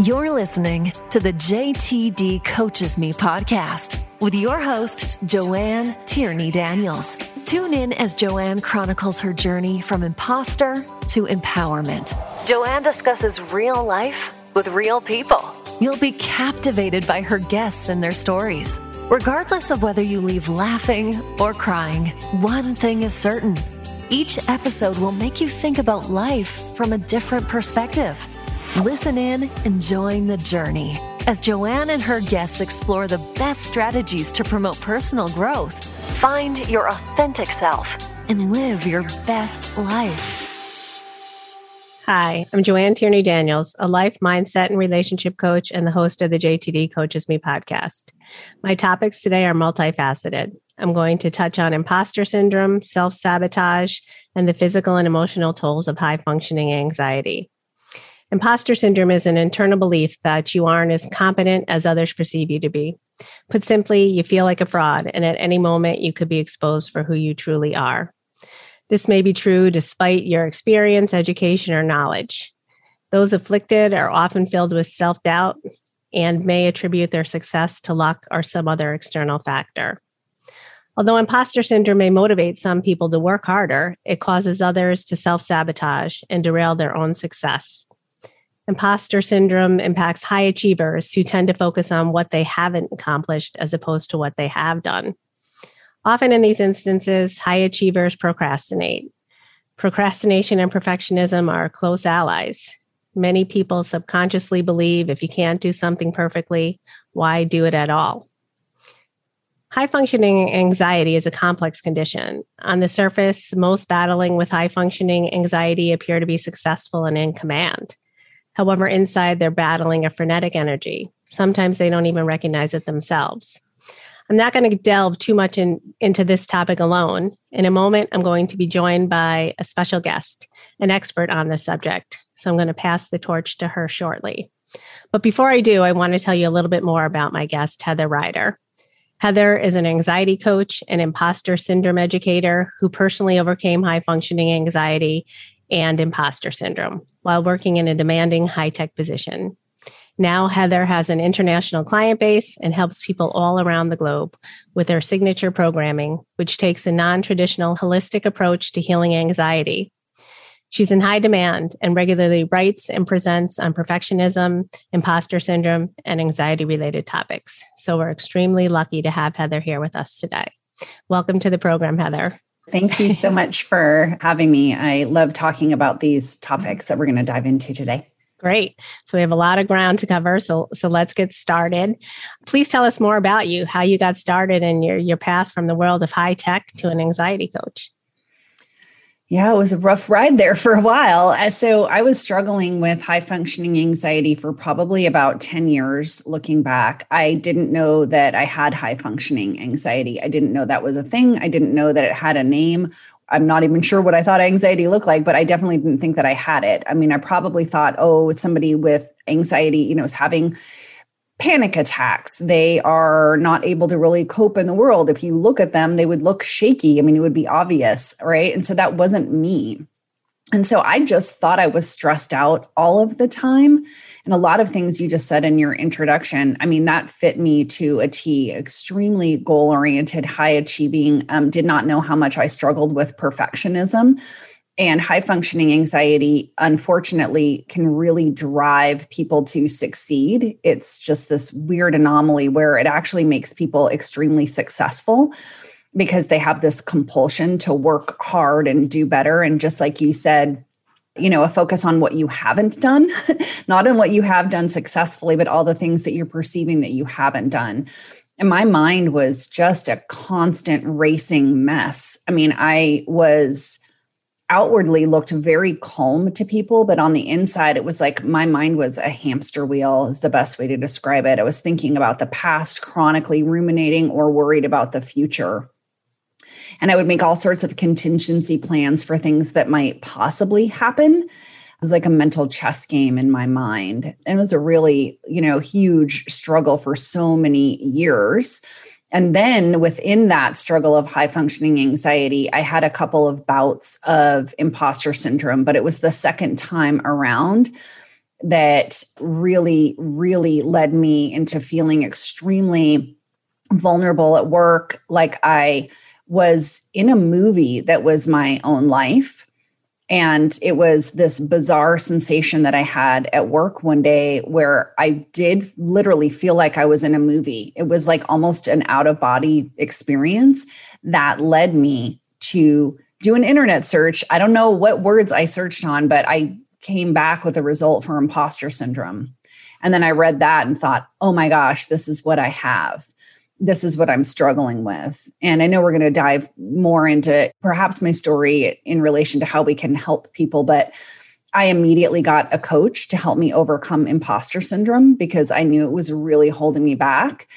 You're listening to the JTD Coaches Me podcast with your host, Joanne Tierney Daniels. Tune in as Joanne chronicles her journey from imposter to empowerment. Joanne discusses real life with real people. You'll be captivated by her guests and their stories. Regardless of whether you leave laughing or crying, one thing is certain each episode will make you think about life from a different perspective. Listen in and join the journey as Joanne and her guests explore the best strategies to promote personal growth, find your authentic self, and live your best life. Hi, I'm Joanne Tierney Daniels, a life mindset and relationship coach and the host of the JTD Coaches Me podcast. My topics today are multifaceted. I'm going to touch on imposter syndrome, self sabotage, and the physical and emotional tolls of high functioning anxiety. Imposter syndrome is an internal belief that you aren't as competent as others perceive you to be. Put simply, you feel like a fraud, and at any moment, you could be exposed for who you truly are. This may be true despite your experience, education, or knowledge. Those afflicted are often filled with self doubt and may attribute their success to luck or some other external factor. Although imposter syndrome may motivate some people to work harder, it causes others to self sabotage and derail their own success. Imposter syndrome impacts high achievers who tend to focus on what they haven't accomplished as opposed to what they have done. Often in these instances, high achievers procrastinate. Procrastination and perfectionism are close allies. Many people subconsciously believe if you can't do something perfectly, why do it at all? High functioning anxiety is a complex condition. On the surface, most battling with high functioning anxiety appear to be successful and in command. However, inside they're battling a frenetic energy. Sometimes they don't even recognize it themselves. I'm not going to delve too much in, into this topic alone. In a moment, I'm going to be joined by a special guest, an expert on this subject. So I'm going to pass the torch to her shortly. But before I do, I want to tell you a little bit more about my guest, Heather Ryder. Heather is an anxiety coach and imposter syndrome educator who personally overcame high functioning anxiety and imposter syndrome while working in a demanding high tech position. Now, Heather has an international client base and helps people all around the globe with her signature programming, which takes a non traditional holistic approach to healing anxiety She's in high demand and regularly writes and presents on perfectionism, imposter syndrome, and anxiety related topics. So we're extremely lucky to have Heather here with us today. Welcome to the program, Heather. Thank you so much for having me. I love talking about these topics that we're going to dive into today. Great. So we have a lot of ground to cover. So so let's get started. Please tell us more about you, how you got started and your your path from the world of high tech to an anxiety coach. Yeah, it was a rough ride there for a while. Uh, so I was struggling with high functioning anxiety for probably about 10 years looking back. I didn't know that I had high functioning anxiety. I didn't know that was a thing. I didn't know that it had a name. I'm not even sure what I thought anxiety looked like, but I definitely didn't think that I had it. I mean, I probably thought, oh, somebody with anxiety, you know, is having panic attacks. They are not able to really cope in the world. If you look at them, they would look shaky. I mean, it would be obvious, right? And so that wasn't me. And so I just thought I was stressed out all of the time. And a lot of things you just said in your introduction, I mean, that fit me to a T. Extremely goal oriented, high achieving, um, did not know how much I struggled with perfectionism and high functioning anxiety unfortunately can really drive people to succeed. It's just this weird anomaly where it actually makes people extremely successful because they have this compulsion to work hard and do better. And just like you said you know a focus on what you haven't done not on what you have done successfully but all the things that you're perceiving that you haven't done. And my mind was just a constant racing mess. I mean i was outwardly looked very calm to people, but on the inside, it was like my mind was a hamster wheel, is the best way to describe it. I was thinking about the past, chronically ruminating or worried about the future. And I would make all sorts of contingency plans for things that might possibly happen. It was like a mental chess game in my mind. And it was a really, you know, huge struggle for so many years and then within that struggle of high functioning anxiety, I had a couple of bouts of imposter syndrome, but it was the second time around. that really, really led me into feeling extremely vulnerable at work, like I was in a movie that was my own life. And it was this bizarre sensation that I had at work one day where I did literally feel like I was in a movie. It was like almost an out of body experience that led me to do an internet search. I don't know what words I searched on, but I came back with a result for imposter syndrome. And then I read that and thought, oh my gosh, this is what I have. This is what I'm struggling with. And I know we're going to dive more into perhaps my story in relation to how we can help people, but I immediately got a coach to help me overcome imposter syndrome because I knew it was really holding me back.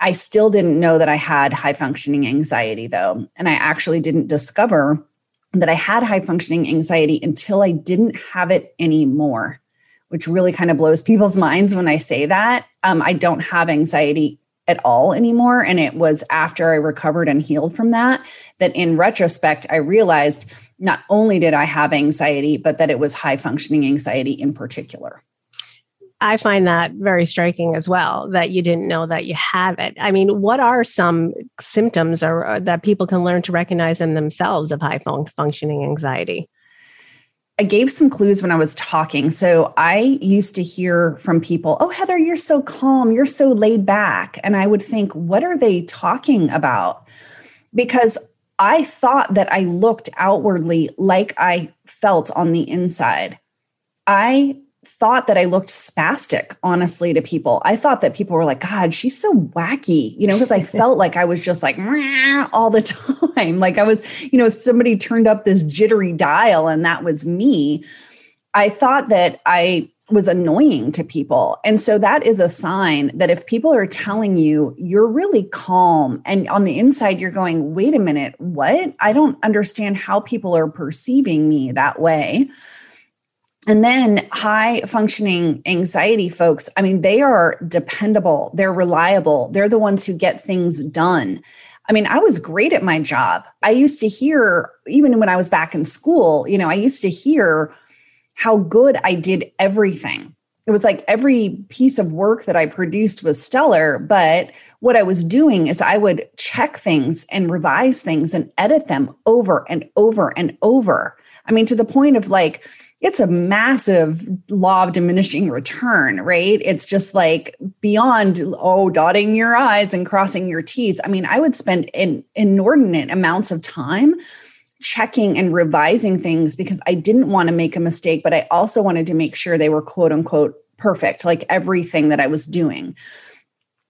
I still didn't know that I had high functioning anxiety, though. And I actually didn't discover that I had high functioning anxiety until I didn't have it anymore, which really kind of blows people's minds when I say that. Um, I don't have anxiety at all anymore. And it was after I recovered and healed from that, that in retrospect, I realized not only did I have anxiety, but that it was high functioning anxiety in particular. I find that very striking as well that you didn't know that you have it. I mean, what are some symptoms or, or that people can learn to recognize in themselves of high fun- functioning anxiety? I gave some clues when I was talking. So I used to hear from people, Oh, Heather, you're so calm. You're so laid back. And I would think, What are they talking about? Because I thought that I looked outwardly like I felt on the inside. I thought that I looked spastic, honestly, to people. I thought that people were like, God, she's so wacky, you know, because I felt like I was just like all the time. Like I was, you know, somebody turned up this jittery dial and that was me. I thought that I was annoying to people. And so that is a sign that if people are telling you you're really calm and on the inside you're going, wait a minute, what? I don't understand how people are perceiving me that way and then high functioning anxiety folks, I mean, they are dependable, they're reliable, they're the ones who get things done. I mean, I was great at my job. I used to hear, even when I was back in school, you know, I used to hear how good I did everything. It was like every piece of work that I produced was stellar. But what I was doing is I would check things and revise things and edit them over and over and over. I mean, to the point of like, it's a massive law of diminishing return, right? It's just like beyond, oh, dotting your I's and crossing your T's. I mean, I would spend in, inordinate amounts of time checking and revising things because I didn't want to make a mistake, but I also wanted to make sure they were quote unquote perfect, like everything that I was doing.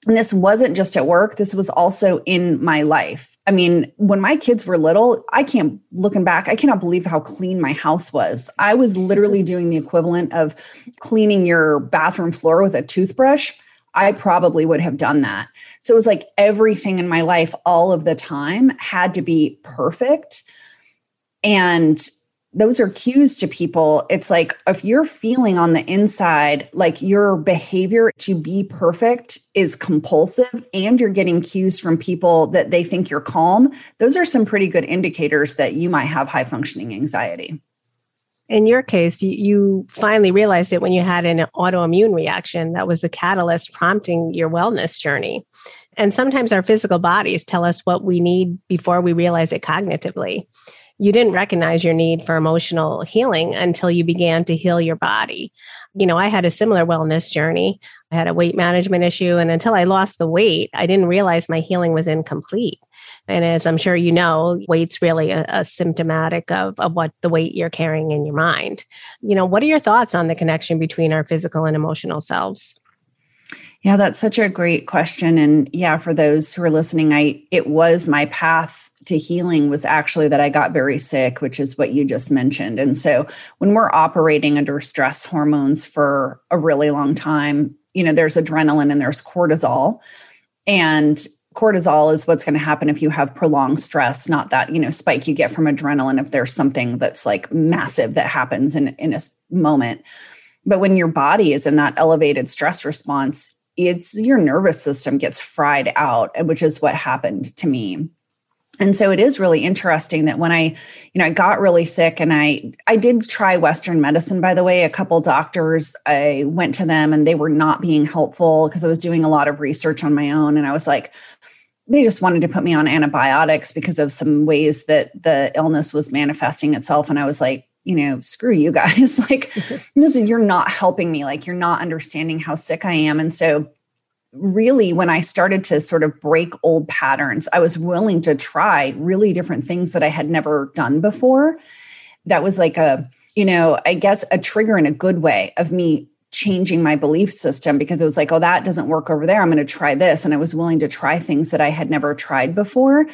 And this wasn't just at work, this was also in my life. I mean, when my kids were little, I can't, looking back, I cannot believe how clean my house was. I was literally mm-hmm. doing the equivalent of cleaning your bathroom floor with a toothbrush. I probably would have done that. So it was like everything in my life all of the time had to be perfect. And those are cues to people. It's like if you're feeling on the inside like your behavior to be perfect is compulsive and you're getting cues from people that they think you're calm, those are some pretty good indicators that you might have high functioning anxiety. In your case, you, finally realized it when you had an autoimmune reaction that was the catalyst prompting your wellness journey. And sometimes our physical bodies tell us what we need before we realize it cognitively you didn't recognize your need for emotional healing until you began to heal your body. You know, I had a similar wellness journey. I had a weight management issue, and until I lost the weight, I didn't realize my healing was incomplete. And as I'm sure you know, weight's really a, a symptomatic of, of what the weight you're carrying in your mind. You know, what are your thoughts on the connection between our physical and emotional selves? Yeah, that's such a great question. And yeah, for those who are listening, I it was my path to healing was actually that I got very sick, which is what you just mentioned. And so when we're operating under stress hormones for a really long time, you know, there's adrenaline and there's cortisol. And cortisol is what's going to happen if you have prolonged stress, not that, you know, spike you get from adrenaline if there's something that's like massive that happens in, in a moment. But when your body is in that elevated stress response, it's your nervous system gets fried out, which is what happened to me. And so it is really interesting that when i you know i got really sick and i i did try western medicine by the way. A couple doctors i went to them and they were not being helpful because i was doing a lot of research on my own. And i was like they just wanted to put me on antibiotics because of some ways that the illness was manifesting itself. And i was like you know screw you guys like this you're not helping me like you're not understanding how sick i am and so really when I started to sort of break old patterns, I was willing to try really different things that I had never done before. That was like a, you know, I guess a trigger in a good way of me changing my belief system because it was like, oh, that doesn't work over there. I'm going to try this. And I was willing to try things that I had never tried before.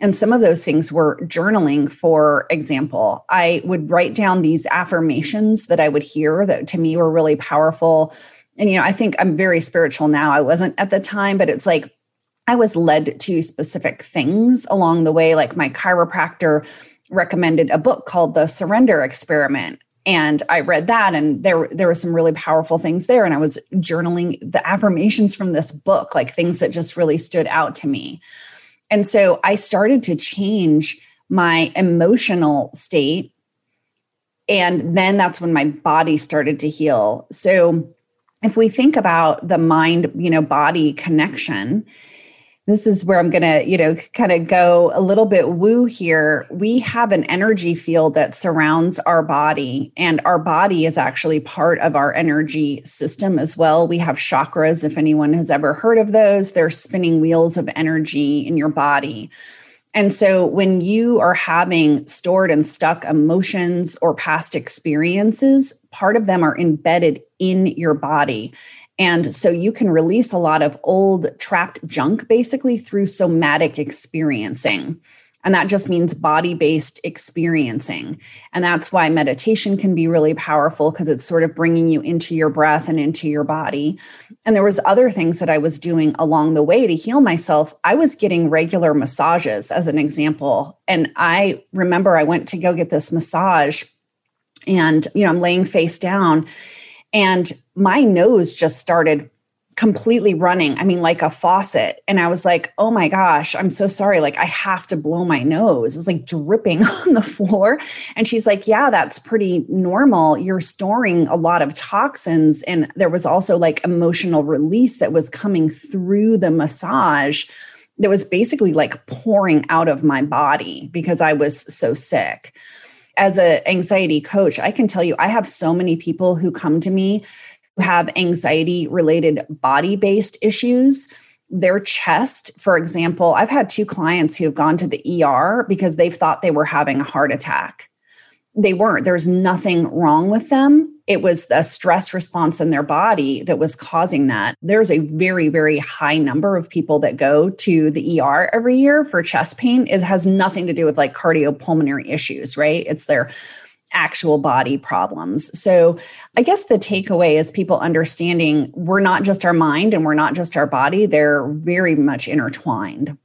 And some of those things were journaling, for example. I would write down these affirmations that I would hear that to me were really powerful. And you know i think i'm very spiritual now. I wasn't at the time but it's like i was led to specific things along the way. Like my chiropractor recommended a book called the surrender experiment and i read that and there there were some really powerful things there. And i was journaling the affirmations from this book like things that just really stood out to me and so i started to change my emotional state. And then that's when my body started to heal. So if we think about the mind, you know, body connection, this is where I'm going to, you know, kind of go a little bit woo here. We have an energy field that surrounds our body, and our body is actually part of our energy system as well. We have chakras, if anyone has ever heard of those, they're spinning wheels of energy in your body. And so when you are having stored and stuck emotions or past experiences, part of them are embedded in your body. And so you can release a lot of old trapped junk basically through somatic experiencing. And that just means body based experiencing. And that's why meditation can be really powerful because it's sort of bringing you into your breath and into your body. And there was other things that I was doing along the way to heal myself. I was getting regular massages as an example. And I remember I went to go get this massage and you know, I'm laying face down and my nose just started completely running. I mean, like a faucet. And I was like, oh my gosh, I'm so sorry. Like, I have to blow my nose. It was like dripping on the floor. And she's like, yeah, that's pretty normal. You're storing a lot of toxins. And there was also like emotional release that was coming through the massage that was basically like pouring out of my body because I was so sick. As an anxiety coach, I can tell you, I have so many people who come to me have anxiety related body based issues their chest, for example, I've had two clients who have gone to the ER because they've thought they were having a heart attack. They weren't. There's nothing wrong with them. It was the stress response in their body that was causing that. There's a very, very high number of people that go to the ER every year for chest pain. It has nothing to do with like cardiopulmonary issues, right? It's their actual body problems. So, I guess the takeaway is people understanding we're not just our mind and we're not just our body, they're very much intertwined.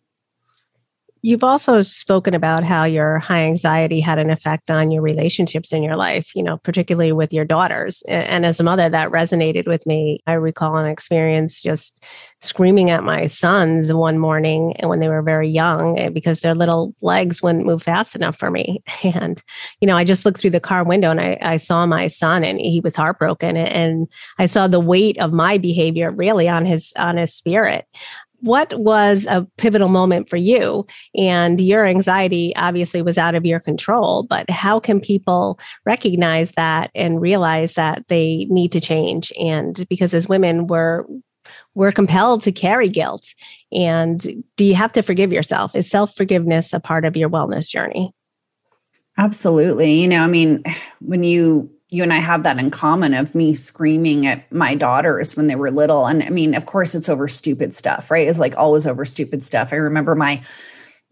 You've also spoken about how your high anxiety had an effect on your relationships in your life, you know, particularly with your daughters. And as a mother, that resonated with me. I recall an experience just screaming at my sons one morning when they were very young eh, because their little legs wouldn't move fast enough for me. And, you know, I just looked through the car window and I, I saw my son and he was heartbroken. And I saw the weight of my behavior really on his on his spirit what was a pivotal moment for you? And your anxiety obviously was out of your control, but how can people recognize that and realize that they need to change? And because as women, we're we're compelled to carry guilt. And do you have to forgive yourself? Is self forgiveness a part of your wellness journey? Absolutely. You know, I mean, when you you and I have that in mm-hmm. common of me screaming at my daughters when they were little. And I mean, of course, it's over stupid stuff, right? It's like always over stupid stuff. I remember my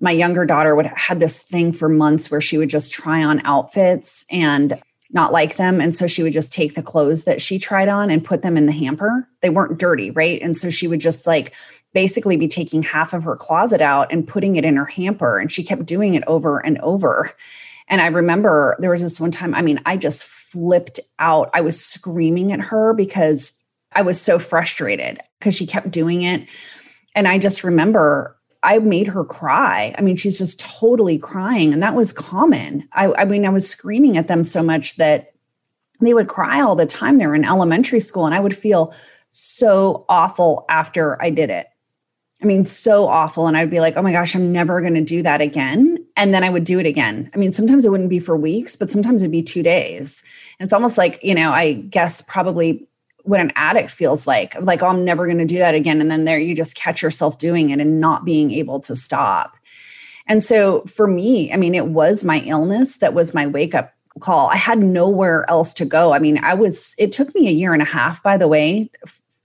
my younger daughter would had this thing for months where she would just try on outfits and not like them. And so she would just take the clothes that she tried on and put them in the hamper. They weren't dirty, right? And so she would just like basically be taking half of her closet out and putting it in her hamper. And she kept doing it over and over. And I remember there was this one time, I mean, I just flipped out. I was screaming at her because I was so frustrated because she kept doing it. And I just remember I made her cry. I mean, she's just totally crying. And that was common. I, I mean, I was screaming at them so much that they would cry all the time. They were in elementary school, and I would feel so awful after I did it. I mean, so awful. And I'd be like, oh my gosh, I'm never going to do that again. And then I would do it again. I mean, sometimes it wouldn't be for weeks, but sometimes it'd be two days. And it's almost like, you know, I guess probably what an addict feels like like oh, i'm never going to do that again and then there you just catch yourself doing it and not being able to stop and so for me i mean it was my illness that was my wake up call i had nowhere else to go i mean i was it took me a year and a half by the way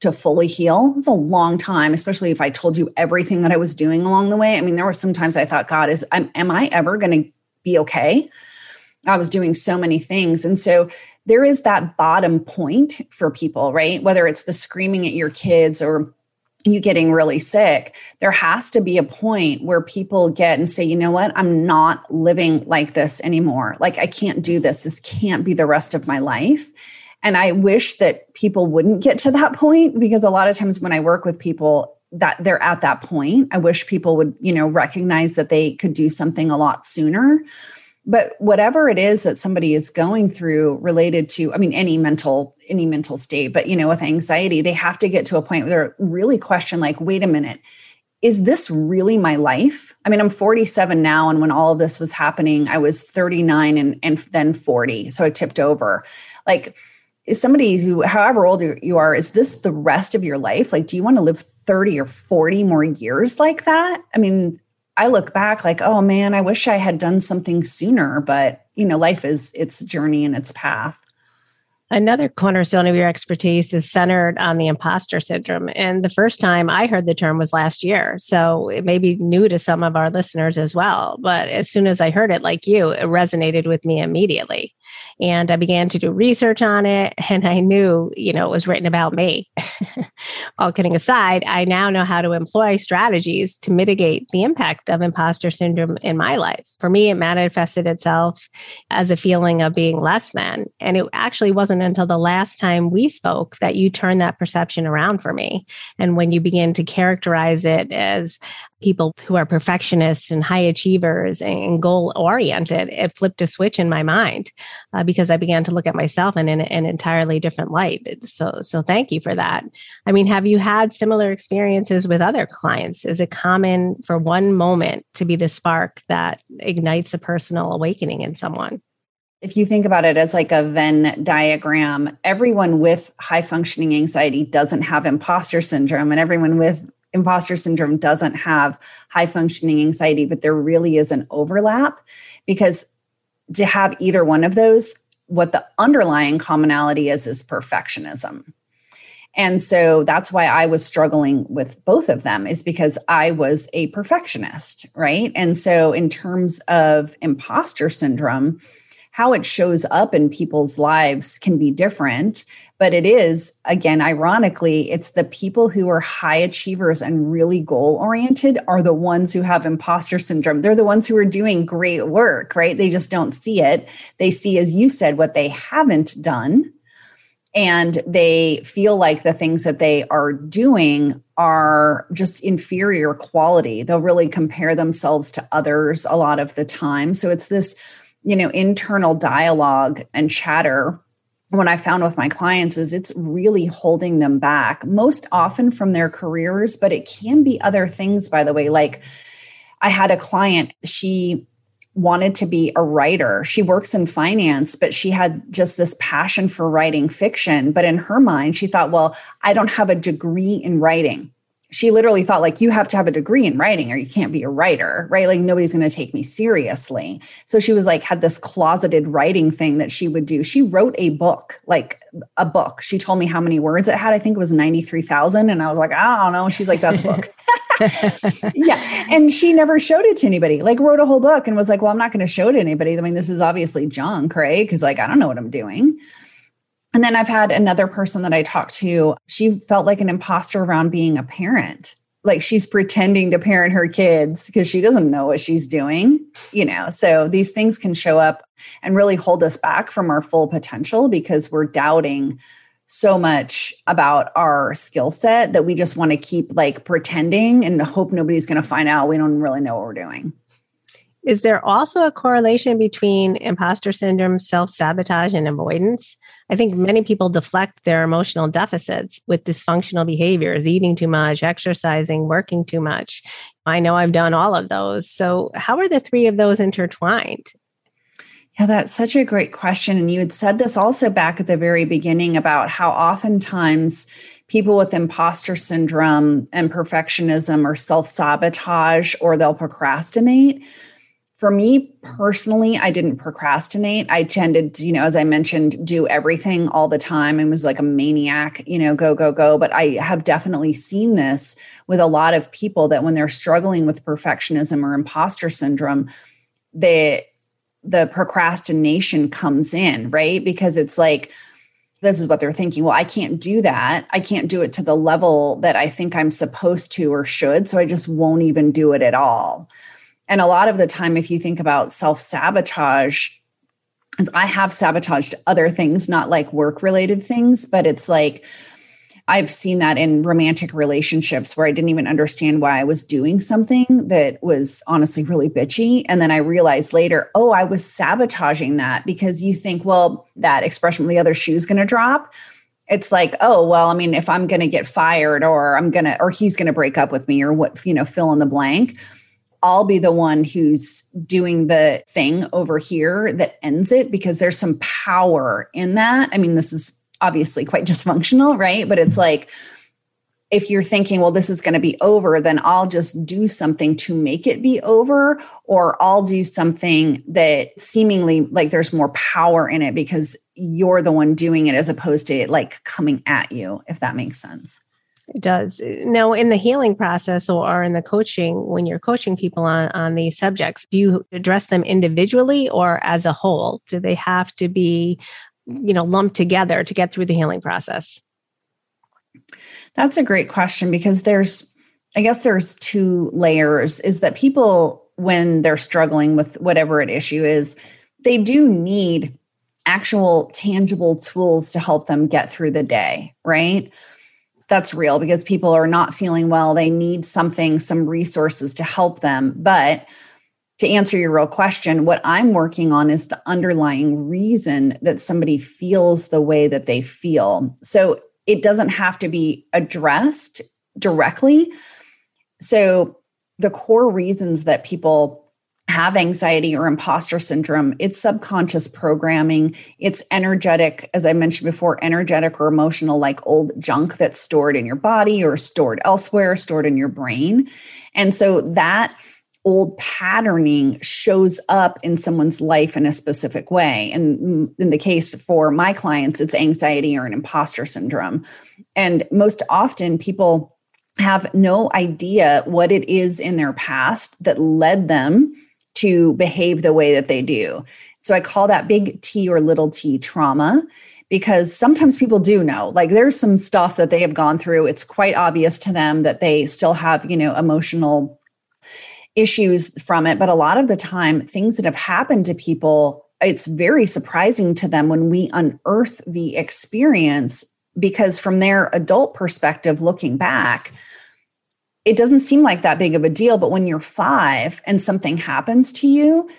to fully heal it's a long time especially if i told you everything that i was doing along the way i mean there were some times i thought god is am i ever going to be okay i was doing so many things and so there is that bottom point for people, right? Whether it's the screaming at your kids or you getting really sick, there has to be a point where people get and say, you know what, I'm not living like this anymore. Like, I can't do this. This can't be the rest of my life. And I wish that people wouldn't get to that point because a lot of times when I work with people, that they're at that point. I wish people would, you know, recognize that they could do something a lot sooner but whatever it is that somebody is going through related to i mean any mental any mental state but you know with anxiety they have to get to a point where they're really question like wait a minute is this really my life i mean i'm 47 now and when all of this was happening i was 39 and, and then 40 so i tipped over like is somebody who however old you are is this the rest of your life like do you want to live 30 or 40 more years like that i mean I look back like, oh man, I wish I had done something sooner, but you know, life is its journey and its path. Another cornerstone of your expertise is centered on the imposter syndrome. And the first time I heard the term was last year. So it may be new to some of our listeners as well. But as soon as I heard it, like you, it resonated with me immediately. And I began to do research on it, and I knew, you know, it was written about me. All kidding aside, I now know how to employ strategies to mitigate the impact of imposter syndrome in my life. For me, it manifested itself as a feeling of being less than. And it actually wasn't until the last time we spoke that you turned that perception around for me. And when you begin to characterize it as people who are perfectionists and high achievers and goal oriented, it flipped a switch in my mind uh, because I began to look at myself in an, an, entirely different light. So, so thank you for that. I mean, have you had similar experiences with other clients? Is it common for one moment to be the spark that ignites a personal awakening in someone? If you think about it as like a Venn diagram, everyone with high functioning anxiety doesn't have imposter syndrome, and everyone with imposter syndrome doesn't have high functioning anxiety, but there really is an overlap because to have either one of those, what the underlying commonality is, is perfectionism. And so that's why I was struggling with both of them, is because I was a perfectionist, right? And so, in terms of imposter syndrome, how it shows up in people's lives can be different. But it is again ironically it's the people who are high achievers and really goal oriented are the ones who have imposter syndrome. They're the ones who are doing great work right? They just don't see it. They see as you said what they haven't done. And they feel like the things that they are doing are just inferior quality. They'll really compare themselves to others a lot of the time. So it's this you know internal dialogue and chatter what I found with my clients is it's really holding them back, most often from their careers, but it can be other things, by the way. Like I had a client, she wanted to be a writer. She works in finance, but she had just this passion for writing fiction. But in her mind, she thought, well, I don't have a degree in writing she literally thought like you have to have a degree in writing or you can't be a writer right? Like nobody's going to take me seriously. So she was like had this closeted writing thing that she would do. She wrote a book like a book. She told me how many words it had. I think it was 93000 and i was like i don't know. She's like that's a book. Yeah. And she never showed it to anybody. Like wrote a whole book and was like well i'm not going to show it to anybody. I mean this is obviously junk right? Because like i don't know what i'm doing and then I've had another person that I talked to, she felt like an imposter around being a parent. Like she's pretending to parent her kids because she doesn't know what she's doing, you know. So these things can show up and really hold us back from our full potential because we're doubting so much about our skill set that we just want to keep like pretending and hope nobody's going to find out we don't really know what we're doing. Is there also a correlation between imposter syndrome, self sabotage, and avoidance? I think many people deflect their emotional deficits with dysfunctional behaviors, eating too much, exercising, working too much. I know I've done all of those. So, how are the three of those intertwined? Yeah, that's such a great question. And you had said this also back at the very beginning about how oftentimes people with imposter syndrome and perfectionism or self sabotage or they'll procrastinate for me personally, I didn't procrastinate. I tended to, you know, as I mentioned, do everything all the time and was like a maniac, you know, go, go, go. But I have definitely seen this with a lot of people that when they're struggling with perfectionism or imposter syndrome, the the procrastination comes in, right? Because it's like, this is what they're thinking. Well, I can't do that. I can't do it to the level that I think I'm supposed to or should. So I just won't even do it at all. And a lot of the time, if you think about self sabotage, I have sabotaged other things, not like work related things, but it's like I've seen that in romantic relationships where I didn't even understand why I was doing something that was honestly really bitchy. And then I realized later, oh, I was sabotaging that because you think, well, that expression, the other shoe's going to drop. It's like, oh, well, I mean, if I'm going to get fired or I'm going to, or he's going to break up with me or what, you know, fill in the blank I'll be the one who's doing the thing over here that ends it because there's some power in that. I mean, this is obviously quite dysfunctional, right? But it's like, if you're thinking, well, this is going to be over, then I'll just do something to make it be over, or I'll do something that seemingly like there's more power in it because you're the one doing it as opposed to it like coming at you, if that makes sense. It does. Now, in the healing process or in the coaching, when you're coaching people on, on these subjects, do you address them individually or as a whole? Do they have to be, you know, lumped together to get through the healing process? That's a great question because there's, I guess there's two layers is that people, when they're struggling with whatever an issue is, they do need actual tangible tools to help them get through the day, right? That's real because people are not feeling well. They need something, some resources to help them. But to answer your real question, what I'm working on is the underlying reason that somebody feels the way that they feel. So it doesn't have to be addressed directly. So the core reasons that people have anxiety or imposter syndrome, it's subconscious programming. It's energetic, as I mentioned before, energetic or emotional, like old junk that's stored in your body or stored elsewhere, stored in your brain. And so that old patterning shows up in someone's life in a specific way. And in the case for my clients, it's anxiety or an imposter syndrome. And most often, people have no idea what it is in their past that led them to behave the way that they do. So I call that big T or little t trauma because sometimes people do know like there's some stuff that they have gone through it's quite obvious to them that they still have you know emotional issues from it but a lot of the time things that have happened to people it's very surprising to them when we unearth the experience because from their adult perspective looking back it doesn't seem like that big of a deal. But when you're five and something happens to you,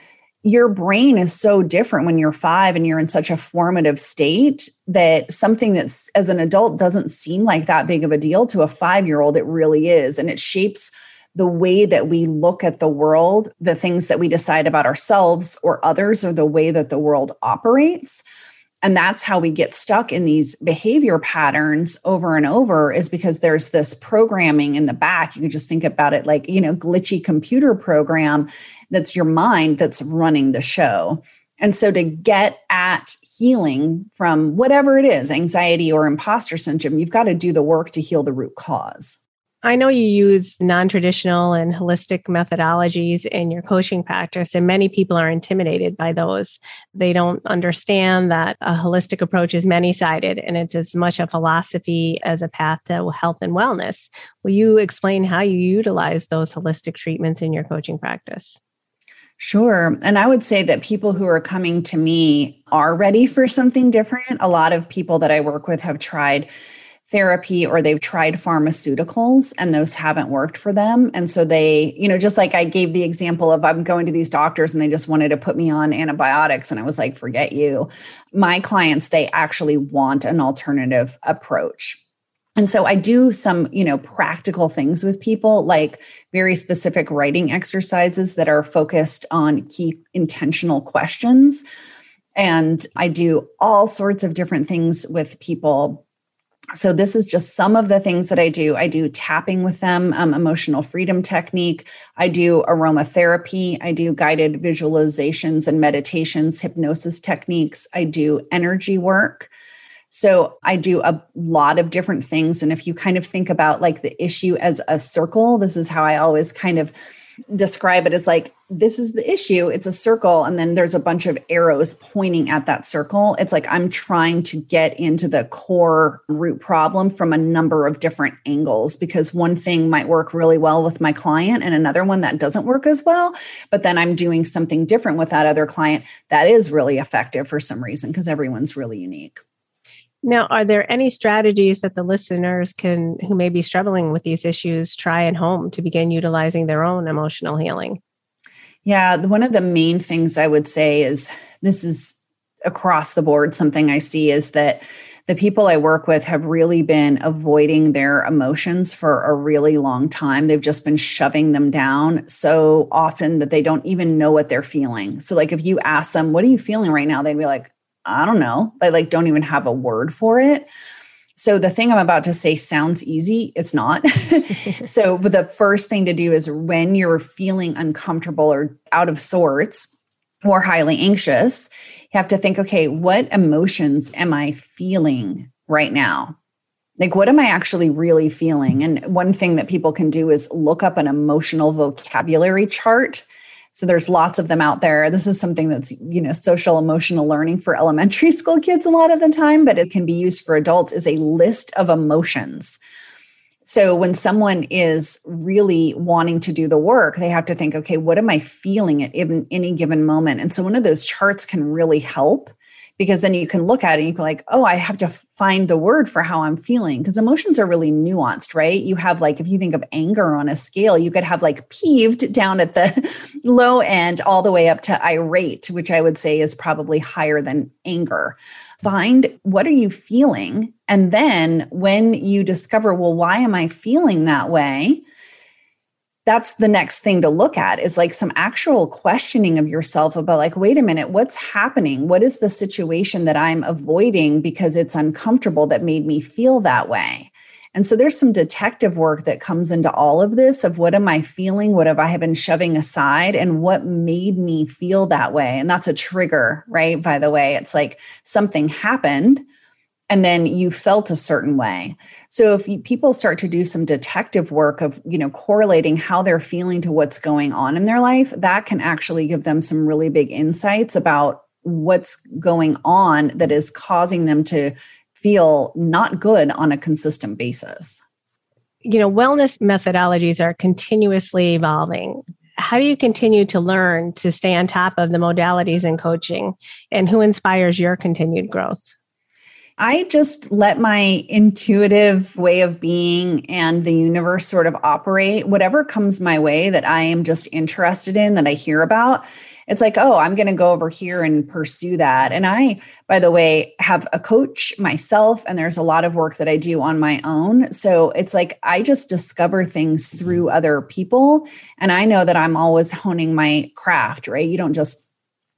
your brain is so different when you're five and you're in such a formative state that something that's as an adult doesn't seem like that big of a deal to a five year old, it really is. And it shapes the way that we look at the world, the things that we decide about ourselves or others, or the way that the world operates and that's how we get stuck in these behavior patterns over and over is because there's this programming in the back. You can just think about it like you know glitchy computer program that's your mind that's running the show. And so to get at healing from whatever it is anxiety or imposter syndrome you've got to do the work to heal the root cause I know you use non traditional and holistic methodologies in your coaching practice, and many people are intimidated by those. They don't understand that a holistic approach is many sided and it's as much a philosophy as a path to health and wellness. Will you explain how you utilize those holistic treatments in your coaching practice? Sure. And I would say that people who are coming to me are ready for something different. A lot of people that I work with have tried therapy or they've tried pharmaceuticals and those haven't worked for them. And so they, you know, just like I gave the example of I'm going to these doctors and they just wanted to put me on antibiotics. And I was like, forget you. My clients, they actually want an alternative approach. And so I do some, you know, practical things with people like very specific writing exercises that are focused on key intentional questions. And I do all sorts of different things with people. So, this is just some of the things that I do. I do tapping with them, um, emotional freedom technique. I do aromatherapy. I do guided visualizations and meditations, hypnosis techniques. I do energy work. So I do a lot of different things. And if you kind of think about like the issue as a circle, this is how I always kind of describe it as like this is the issue it's a circle and then there's a bunch of arrows pointing at that circle. It's like i'm trying to get into the core root problem from a number of different angles because one thing might work really well with my client and another one that doesn't work as well but then i'm doing something different with that other client that is really effective for some reason because everyone's really unique now, are there any strategies that the listeners can, who may be struggling with these issues, try at home to begin utilizing their own emotional healing? Yeah, one of the main things I would say is this is across the board something I see is that the people I work with have really been avoiding their emotions for a really long time. They've just been shoving them down so often that they don't even know what they're feeling. So, like, if you ask them, What are you feeling right now? They'd be like, I don't know. I like don't even have a word for it. So the thing I'm about to say sounds easy. It's not. so, but the first thing to do is when you're feeling uncomfortable or out of sorts or highly anxious, you have to think, okay, what emotions am I feeling right now? Like, what am I actually really feeling? And one thing that people can do is look up an emotional vocabulary chart so there's lots of them out there. This is something that's, you know, social emotional learning for elementary school kids a lot of the time, but it can be used for adults is a list of emotions. So when someone is really wanting to do the work, they have to think, okay, what am I feeling at any given moment? And so one of those charts can really help because then you can look at it and you can like, oh, I have to find the word for how I'm feeling. Because emotions are really nuanced, right? You have like, if you think of anger on a scale, you could have like peeved down at the low end all the way up to irate, which I would say is probably higher than anger. Find what are you feeling? And then when you discover, well, why am I feeling that way? That's the next thing to look at is like some actual questioning of yourself about like wait a minute what's happening? What is the situation that i'm avoiding because it's uncomfortable that made me feel that way? And so there's some detective work that comes into all of this of what am i feeling? What have i been shoving aside? And what made me feel that way? And that's a trigger right by the way. It's like something happened and then you felt a certain way. So if you, people start to do some detective work of you know correlating how they're feeling to what's going on in their life that can actually give them some really big insights about what's going on that is causing them to feel not good on a consistent basis. You know wellness methodologies are continuously evolving. How do you continue to learn to stay on top of the modalities in coaching and who inspires your continued growth I just let my intuitive way of being and the universe sort of operate. Whatever comes my way that I am just interested in, that I hear about, it's like, oh, I'm going to go over here and pursue that. And I, by the way, have a coach myself, and there's a lot of work that I do on my own. So it's like I just discover things through other people. And I know that I'm always honing my craft, right? You don't just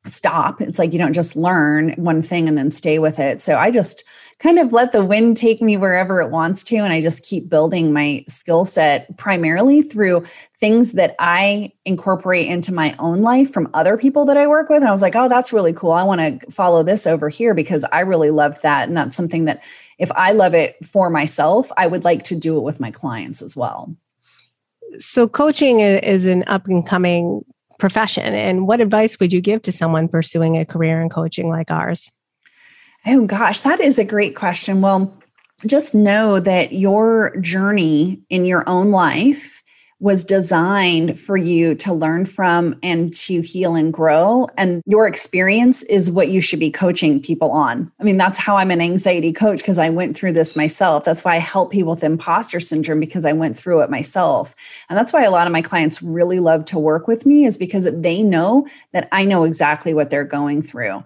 stop. It's like you don't just learn one thing and then stay with it. So I just kind of let the wind take me wherever it wants to. And I just keep building my skill set primarily through things that I incorporate into my own life from other people that I work with. And I was like, oh, that's really cool. I want to follow this over here because I really loved that. And that's something that if I love it for myself, I would like to do it with my clients as well. So, coaching is an up and coming profession. And what advice would you give to someone pursuing a career in coaching like ours? Oh, gosh, that is a great question. Well, just know that your journey in your own life was designed for you to learn from and to heal and grow. And your experience is what you should be coaching people on. I mean, that's how I'm an anxiety coach because I went through this myself. That's why I help people with imposter syndrome because I went through it myself. And that's why a lot of my clients really love to work with me is because they know that I know exactly what they're going through.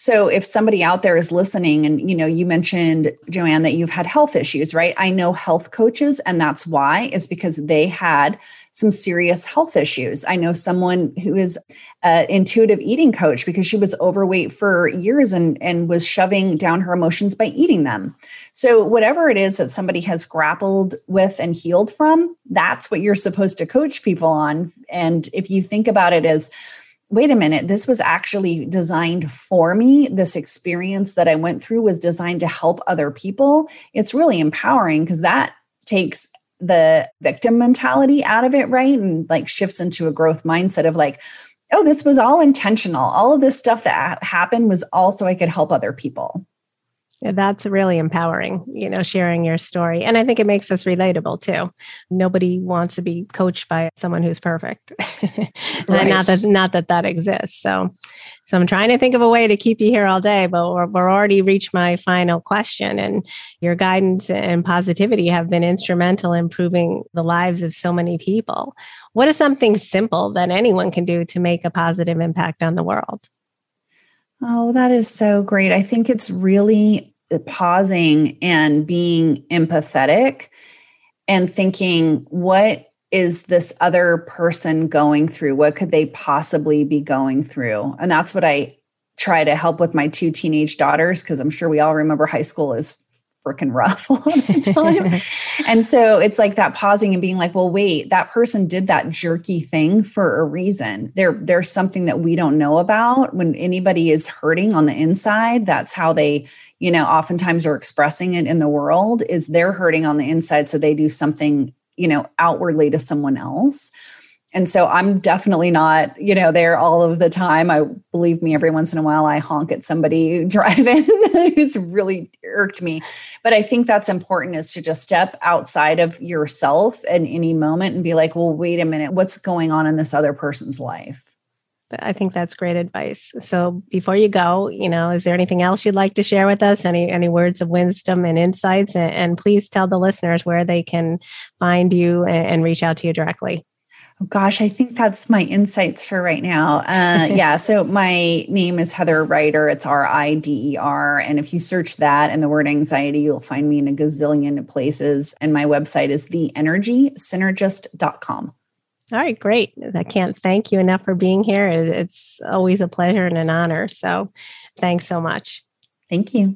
So if somebody out there is listening and you know you mentioned Joanne that you've had health issues, right? I know health coaches and that's why is because they had some serious health issues. I know someone who is an intuitive eating coach because she was overweight for years and, and was shoving down her emotions by eating them. So, whatever it is that somebody has grappled with and healed from, that's what you're supposed to coach people on. And if you think about it as wait a minute, this was actually designed for me. This experience that I went through was designed to help other people. It's really empowering because that takes the victim mentality out of it, right? And like shifts into a growth mindset of like, oh, this was all intentional. All of this stuff that happened was also I could help other people. That's really empowering, you know, sharing your story. And I think it makes us relatable too. Nobody wants to be coached by someone who's perfect. right. not that not that that exists. So so I'm trying to think of a way to keep you here all day, but we're, we're already reached my final question and your guidance and positivity have been instrumental in improving the lives of so many people. What is something simple that anyone can do to make a positive impact on the world? Oh, that is so great. I think it's really pausing and being empathetic and thinking, what is this other person going through? What could they possibly be going through? And that's what I try to help with my two teenage daughters, because I'm sure we all remember high school is freaking rough a lot of the time. and so it's like that pausing and being like, well, wait, that person did that jerky thing for a reason. There, there's something that we don't know about. When anybody is hurting on the inside, that's how they, you know, oftentimes are expressing it in the world is they're hurting on the inside. So they do something, you know, outwardly to someone else. And so I'm definitely not, you know, there all of the time. I believe me, every once in a while I honk at somebody driving who's really irked me. But I think that's important is to just step outside of yourself in any moment and be like, well, wait a minute, what's going on in this other person's life? I think that's great advice. So before you go, you know, is there anything else you'd like to share with us? Any any words of wisdom and insights? And, and please tell the listeners where they can find you and, and reach out to you directly. Oh gosh, I think that's my insights for right now. Uh, yeah, so my name is Heather Rider. It's R I D E R. And if you search that and the word anxiety, you'll find me in a gazillion places. And my website is theenergysynergist.com. All right, great. I can't thank you enough for being here. It's always a pleasure and an honor. So thanks so much. Thank you.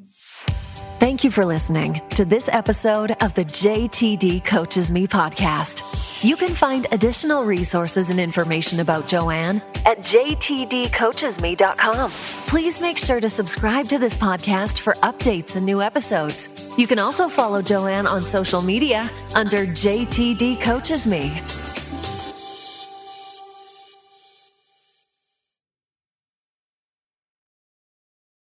Thank you for listening to this episode of the JTD Coaches Me podcast. You can find additional resources and information about Joanne at jtdcoachesme.com. Please make sure to subscribe to this podcast for updates and new episodes. You can also follow Joanne on social media under JTD Coaches Me.